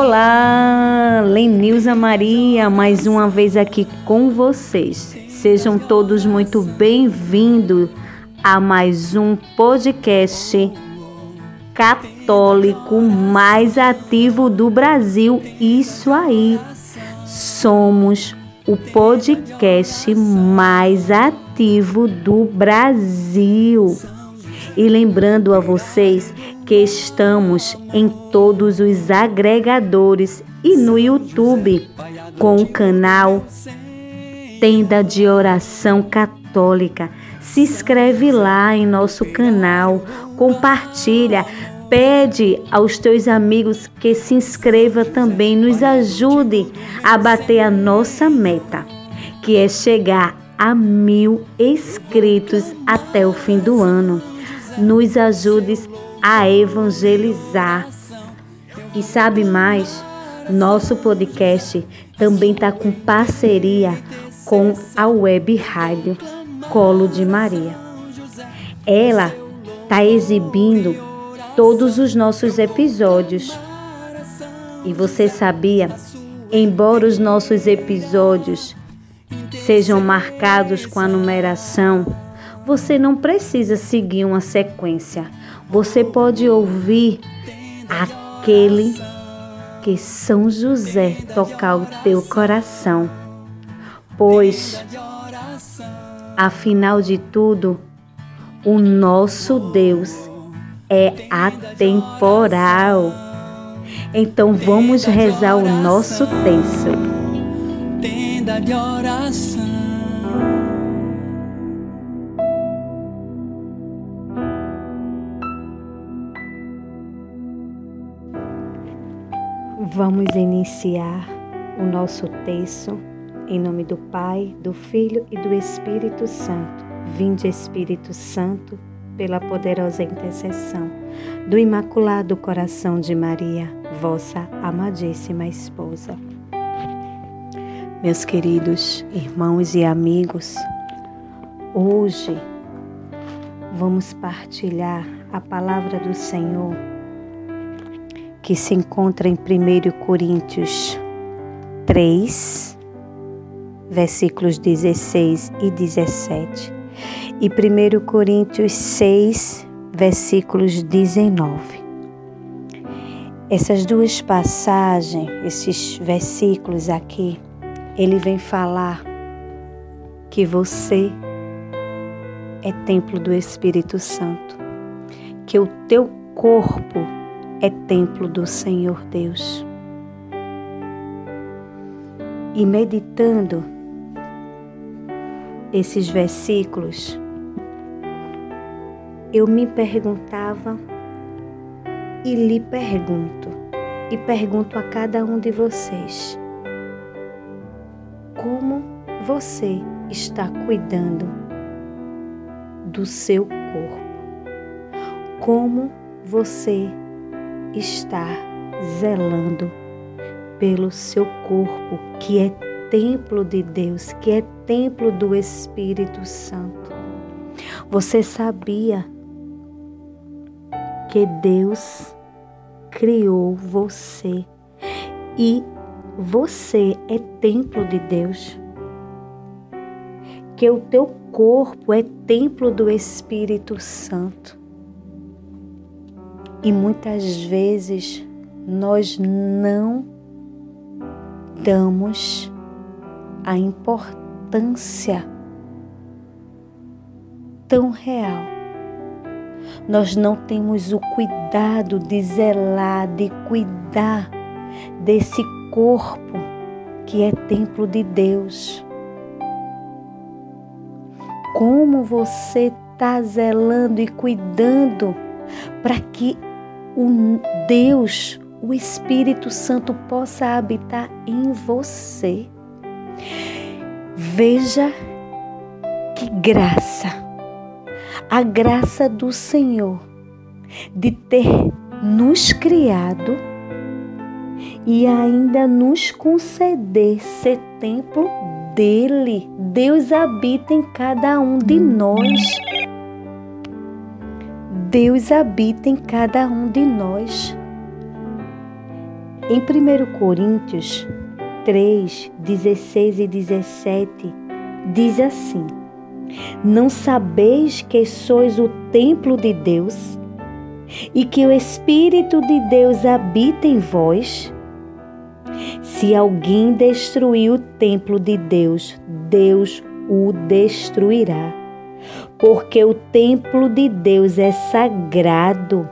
Olá, Lenilza Maria, mais uma vez aqui com vocês. Sejam todos muito bem-vindos a mais um podcast católico mais ativo do Brasil. Isso aí. Somos o podcast mais ativo do Brasil. E lembrando a vocês que estamos em todos os agregadores e no YouTube com o canal Tenda de Oração Católica. Se inscreve lá em nosso canal, compartilha, pede aos teus amigos que se inscreva também, nos ajude a bater a nossa meta, que é chegar a mil inscritos até o fim do ano. Nos ajude a evangelizar. E sabe mais? Nosso podcast também está com parceria com a web rádio Colo de Maria. Ela está exibindo todos os nossos episódios. E você sabia? Embora os nossos episódios sejam marcados com a numeração, você não precisa seguir uma sequência. Você pode ouvir aquele que São José tocar o teu coração. Pois, afinal de tudo, o nosso Deus é atemporal. Então vamos rezar o nosso texto. Tenda de oração. Vamos iniciar o nosso texto em nome do Pai, do Filho e do Espírito Santo. Vinde, Espírito Santo, pela poderosa intercessão do Imaculado Coração de Maria, vossa amadíssima esposa. Meus queridos irmãos e amigos, hoje vamos partilhar a palavra do Senhor que se encontra em 1 Coríntios 3, versículos 16 e 17, e 1 Coríntios 6, versículos 19. Essas duas passagens, esses versículos aqui, ele vem falar que você é templo do Espírito Santo, que o teu corpo é templo do Senhor Deus. E meditando esses versículos, eu me perguntava e lhe pergunto, e pergunto a cada um de vocês: como você está cuidando do seu corpo? Como você estar zelando pelo seu corpo, que é templo de Deus, que é templo do Espírito Santo. Você sabia que Deus criou você e você é templo de Deus? Que o teu corpo é templo do Espírito Santo. E muitas vezes nós não damos a importância tão real. Nós não temos o cuidado de zelar, de cuidar desse corpo que é templo de Deus. Como você está zelando e cuidando para que o Deus, o Espírito Santo possa habitar em você. Veja que graça, a graça do Senhor de ter nos criado e ainda nos conceder ser templo dele. Deus habita em cada um de nós. Deus habita em cada um de nós. Em 1 Coríntios 3, 16 e 17, diz assim: Não sabeis que sois o templo de Deus e que o Espírito de Deus habita em vós? Se alguém destruir o templo de Deus, Deus o destruirá, porque o templo de Deus é sagrado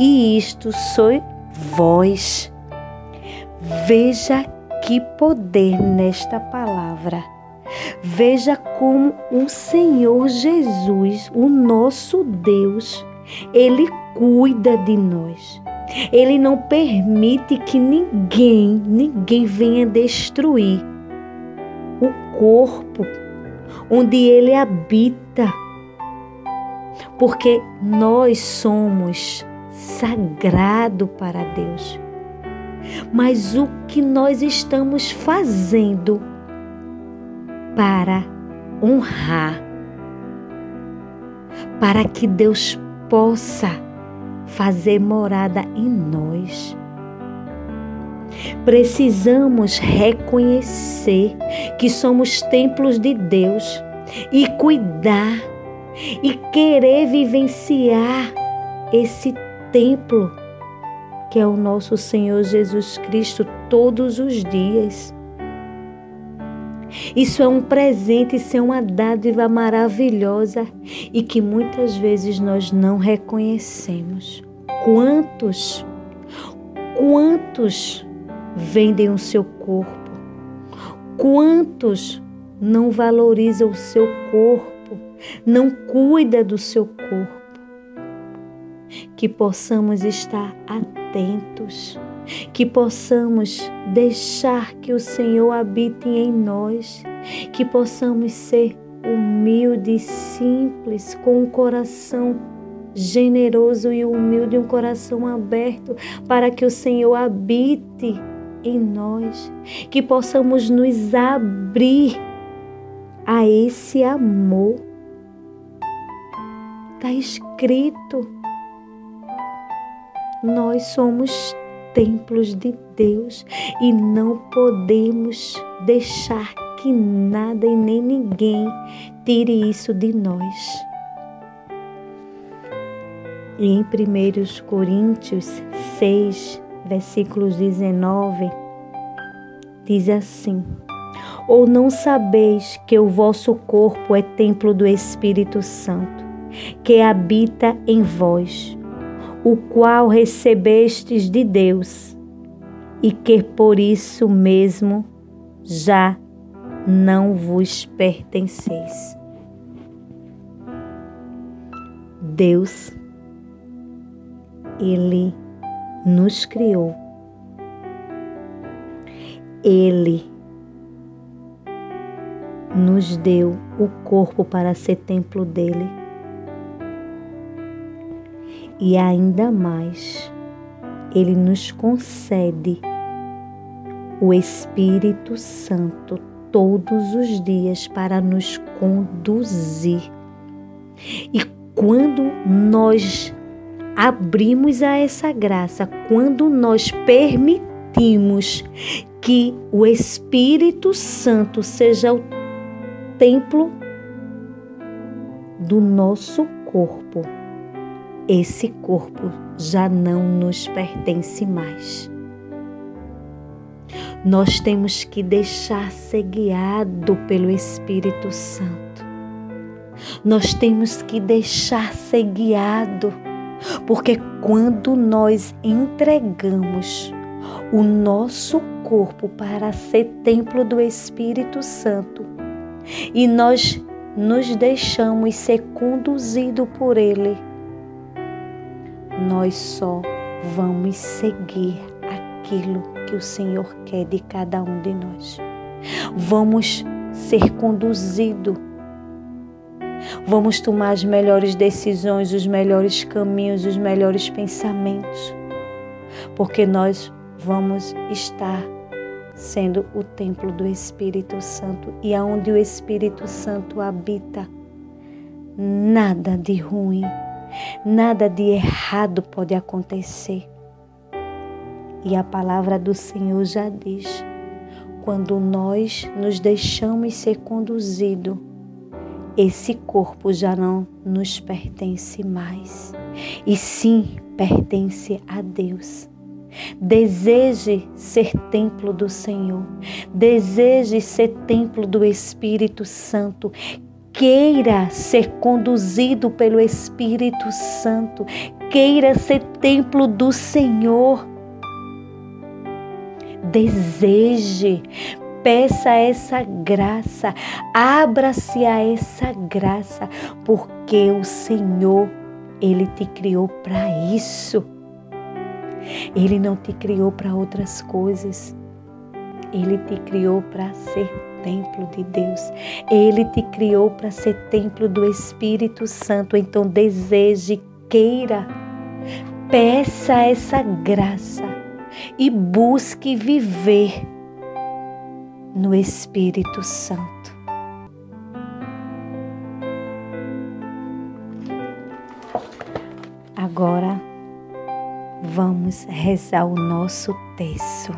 e isto sois vós. Veja que poder nesta palavra. Veja como o Senhor Jesus, o nosso Deus, ele cuida de nós. Ele não permite que ninguém, ninguém venha destruir o corpo onde ele habita. Porque nós somos sagrado para Deus. Mas o que nós estamos fazendo para honrar, para que Deus possa fazer morada em nós. Precisamos reconhecer que somos templos de Deus e cuidar e querer vivenciar esse templo que é o nosso Senhor Jesus Cristo todos os dias. Isso é um presente, isso é uma dádiva maravilhosa e que muitas vezes nós não reconhecemos. Quantos, quantos vendem o seu corpo? Quantos não valorizam o seu corpo? Não cuida do seu corpo? Que possamos estar atentos, que possamos deixar que o Senhor habite em nós, que possamos ser humildes, simples, com um coração generoso e humilde, um coração aberto, para que o Senhor habite em nós, que possamos nos abrir a esse amor. Está escrito, nós somos templos de Deus e não podemos deixar que nada e nem ninguém tire isso de nós. E em 1 Coríntios 6, versículos 19, diz assim: Ou não sabeis que o vosso corpo é templo do Espírito Santo, que habita em vós, o qual recebestes de Deus, e que por isso mesmo já não vos pertenceis. Deus ele nos criou. Ele nos deu o corpo para ser templo dele. E ainda mais, ele nos concede o Espírito Santo todos os dias para nos conduzir. E quando nós abrimos a essa graça quando nós permitimos que o Espírito Santo seja o templo do nosso corpo. Esse corpo já não nos pertence mais. Nós temos que deixar ser guiado pelo Espírito Santo. Nós temos que deixar ser guiado porque quando nós entregamos o nosso corpo para ser templo do Espírito Santo e nós nos deixamos ser conduzido por Ele, nós só vamos seguir aquilo que o Senhor quer de cada um de nós. Vamos ser conduzidos Vamos tomar as melhores decisões, os melhores caminhos, os melhores pensamentos, porque nós vamos estar sendo o templo do Espírito Santo e aonde o Espírito Santo habita, nada de ruim, nada de errado pode acontecer. E a palavra do Senhor já diz: quando nós nos deixamos ser conduzido, esse corpo já não nos pertence mais, e sim pertence a Deus. Deseje ser templo do Senhor, deseje ser templo do Espírito Santo, queira ser conduzido pelo Espírito Santo, queira ser templo do Senhor. Deseje, peça essa graça, abra-se a essa graça, porque o Senhor, Ele te criou para isso. Ele não te criou para outras coisas. Ele te criou para ser templo de Deus. Ele te criou para ser templo do Espírito Santo. Então deseje, queira, peça essa graça e busque viver no Espírito Santo. Agora vamos rezar o nosso texto.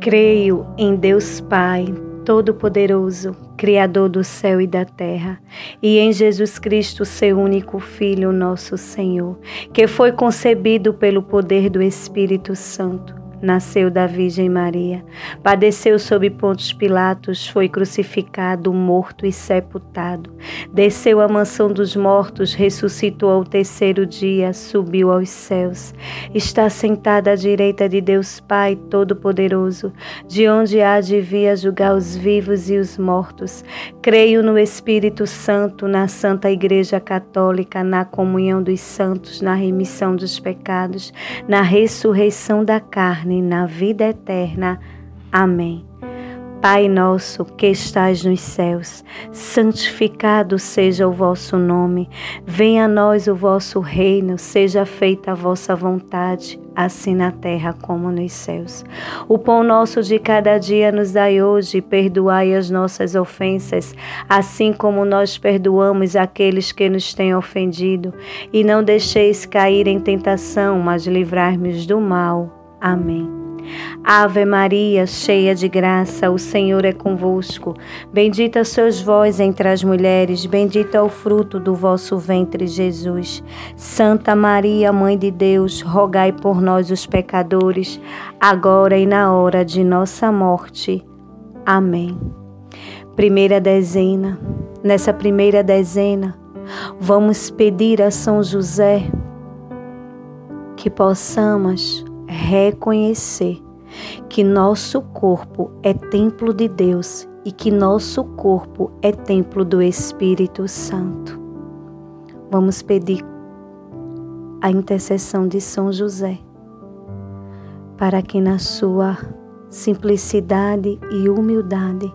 Creio em Deus Pai Todo-Poderoso, Criador do céu e da terra, e em Jesus Cristo, seu único Filho, nosso Senhor, que foi concebido pelo poder do Espírito Santo nasceu da Virgem Maria, padeceu sob Pontos Pilatos, foi crucificado, morto e sepultado, desceu à mansão dos mortos, ressuscitou ao terceiro dia, subiu aos céus, está sentado à direita de Deus Pai Todo-Poderoso, de onde há de vir julgar os vivos e os mortos. Creio no Espírito Santo, na Santa Igreja Católica, na comunhão dos santos, na remissão dos pecados, na ressurreição da carne na vida eterna. Amém. Pai nosso que estais nos céus, santificado seja o vosso nome. Venha a nós o vosso reino, seja feita a vossa vontade, assim na terra como nos céus. O pão nosso de cada dia nos dai hoje, perdoai as nossas ofensas, assim como nós perdoamos aqueles que nos têm ofendido, e não deixeis cair em tentação, mas livrai-nos do mal. Amém. Ave Maria, cheia de graça, o Senhor é convosco. Bendita sois vós entre as mulheres, bendito é o fruto do vosso ventre, Jesus. Santa Maria, Mãe de Deus, rogai por nós, os pecadores, agora e na hora de nossa morte. Amém. Primeira dezena. Nessa primeira dezena, vamos pedir a São José que possamos reconhecer que nosso corpo é templo de Deus e que nosso corpo é templo do Espírito Santo. Vamos pedir a intercessão de São José para que na sua simplicidade e humildade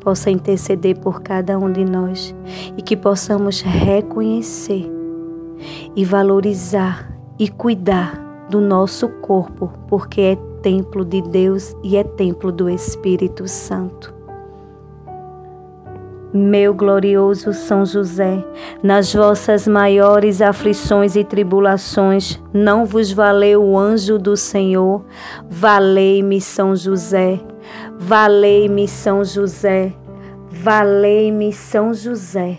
possa interceder por cada um de nós e que possamos reconhecer e valorizar e cuidar do nosso corpo, porque é templo de Deus e é templo do Espírito Santo. Meu glorioso São José, nas vossas maiores aflições e tribulações, não vos valeu o anjo do Senhor? Valei-me, São José, valei-me, São José, valei-me, São José.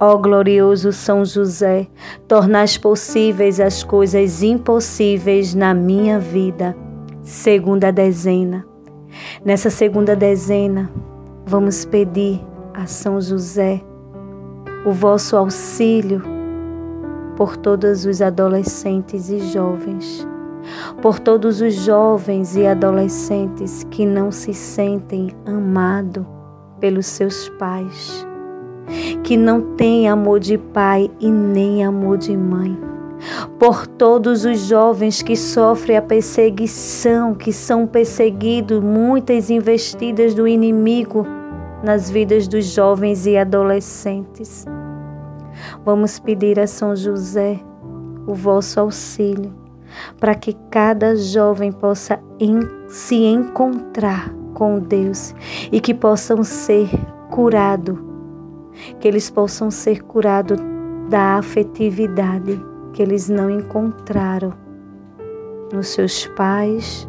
Ó glorioso São José, tornais possíveis as coisas impossíveis na minha vida. Segunda dezena. Nessa segunda dezena, vamos pedir a São José o vosso auxílio por todos os adolescentes e jovens, por todos os jovens e adolescentes que não se sentem amados pelos seus pais, que não têm amor de pai e nem amor de mãe. Por todos os jovens que sofrem a perseguição, que são perseguidos, muitas investidas do inimigo nas vidas dos jovens e adolescentes. Vamos pedir a São José o vosso auxílio, para que cada jovem possa se encontrar com Deus e que possam ser curados, que eles possam ser curados da afetividade que eles não encontraram nos seus pais,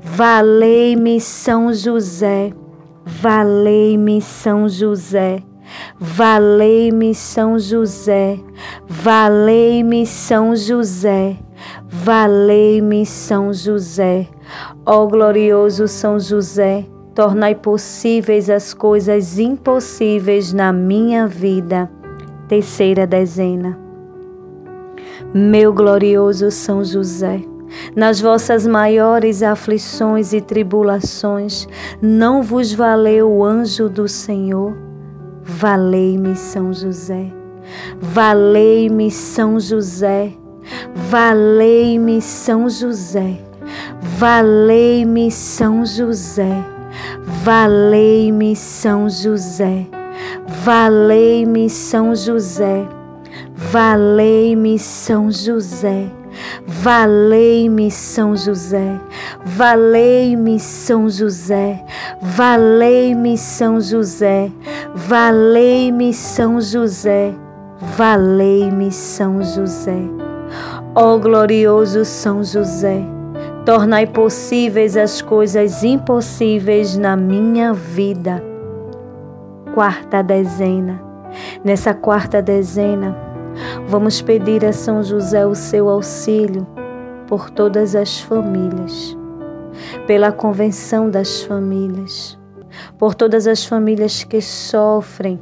Valei-me São José, valei-me São José, valei-me São José, valei-me São José, valei-me São José. Ó glorioso São José, tornai possíveis as coisas impossíveis na minha vida. Terceira dezena. Meu glorioso São José, nas vossas maiores aflições e tribulações, não vos valeu o anjo do Senhor? Valei-me, São José. Valei-me, São José. Valei-me, São José. Valei-me, São José. Valei-me, São José. Valei-me, São José. Valei-me, São José. Valei-me, São José. Valei-me, São José. Valei-me, São José. Valei-me, São José. Valei-me, São José. Ó glorioso São José, tornai possíveis as coisas impossíveis na minha vida. Quarta dezena. Nessa quarta dezena, Vamos pedir a São José o seu auxílio por todas as famílias, pela convenção das famílias, por todas as famílias que sofrem,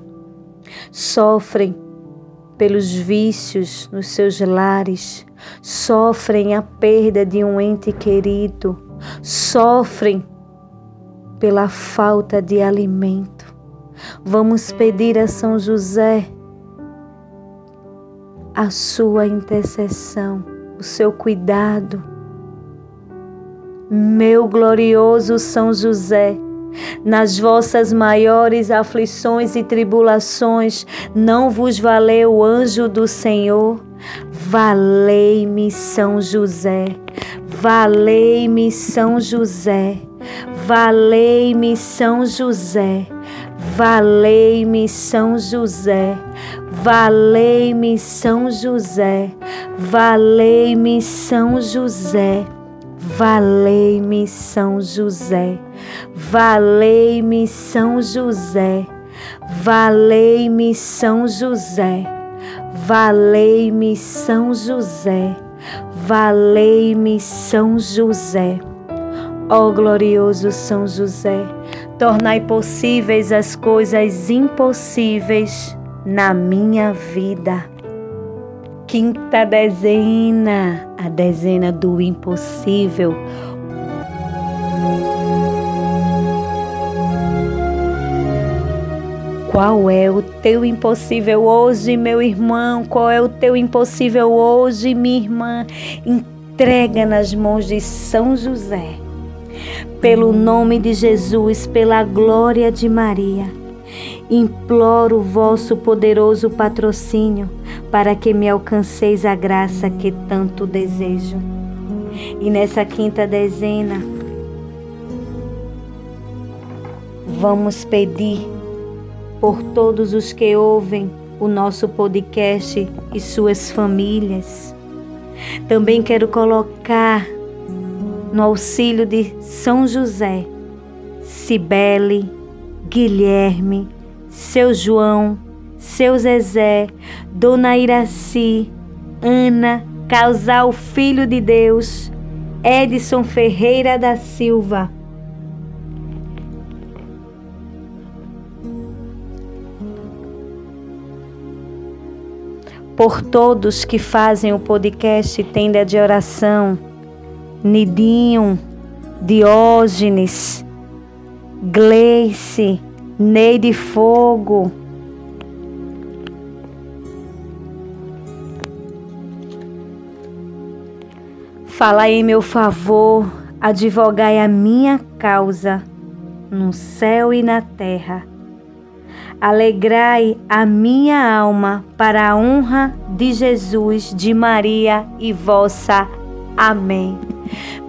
sofrem pelos vícios nos seus lares, sofrem a perda de um ente querido, sofrem pela falta de alimento. Vamos pedir a São José a sua intercessão, o seu cuidado. Meu glorioso São José, nas vossas maiores aflições e tribulações, não vos valeu o anjo do Senhor? Valei-me, São José. Valei-me, São José. Valei-me, São José. Valei-me São José, valei-me São José, valei-me São José, valei-me São José, valei-me São José, valei-me São José, valei-me São José, valei-me São José. Ó glorioso São José tornai possíveis as coisas impossíveis na minha vida. Quinta dezena, a dezena do impossível. Qual é o teu impossível hoje, meu irmão? Qual é o teu impossível hoje, minha irmã? Entrega nas mãos de São José. Pelo nome de Jesus, pela glória de Maria imploro o vosso poderoso patrocínio para que me alcanceis a graça que tanto desejo. E nessa quinta dezena, vamos pedir por todos os que ouvem o nosso podcast e suas famílias. Também quero colocar no auxílio de São José, Cibele, Guilherme, seu João, seu Zezé, Dona Iraci, Ana, Casal Filho de Deus, Edson Ferreira da Silva. Por todos que fazem o podcast Tenda de Oração, Nidinho, Diógenes, Gleice, Neide Fogo, Falai em meu favor, advogai a minha causa, no céu e na terra. Alegrai a minha alma para a honra de Jesus, de Maria e vossa. Amém.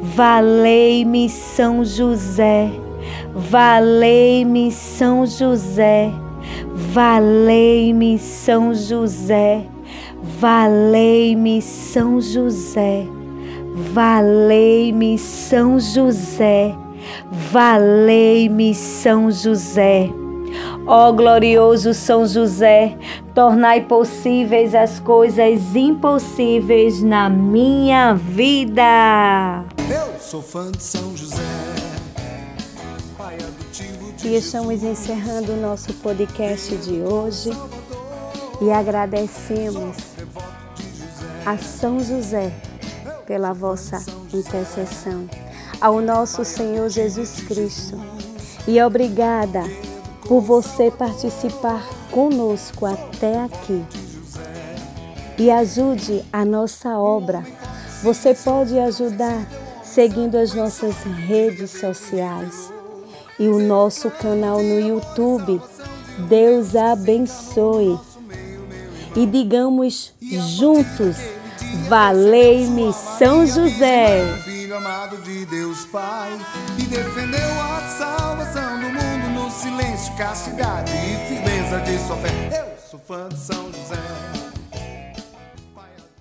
Valei-me, São José. Valei-me, São José. Valei-me, São José. Valei-me, São José. Valei-me, São José. Valei-me, São José. Ó glorioso São José, tornai possíveis as coisas impossíveis na minha vida. Eu sou fã de São José. E estamos encerrando o nosso podcast de hoje e agradecemos a São José pela vossa intercessão, ao nosso Senhor Jesus Cristo. E obrigada por você participar conosco até aqui. E ajude a nossa obra. Você pode ajudar seguindo as nossas redes sociais e o nosso canal no YouTube. Deus abençoe e digamos juntos: Valei-me São José. Filho amado de Deus Pai, e defendeu a salvação do mundo silêncio, castidade e firmeza de sua fé. Eu sou fã de São José.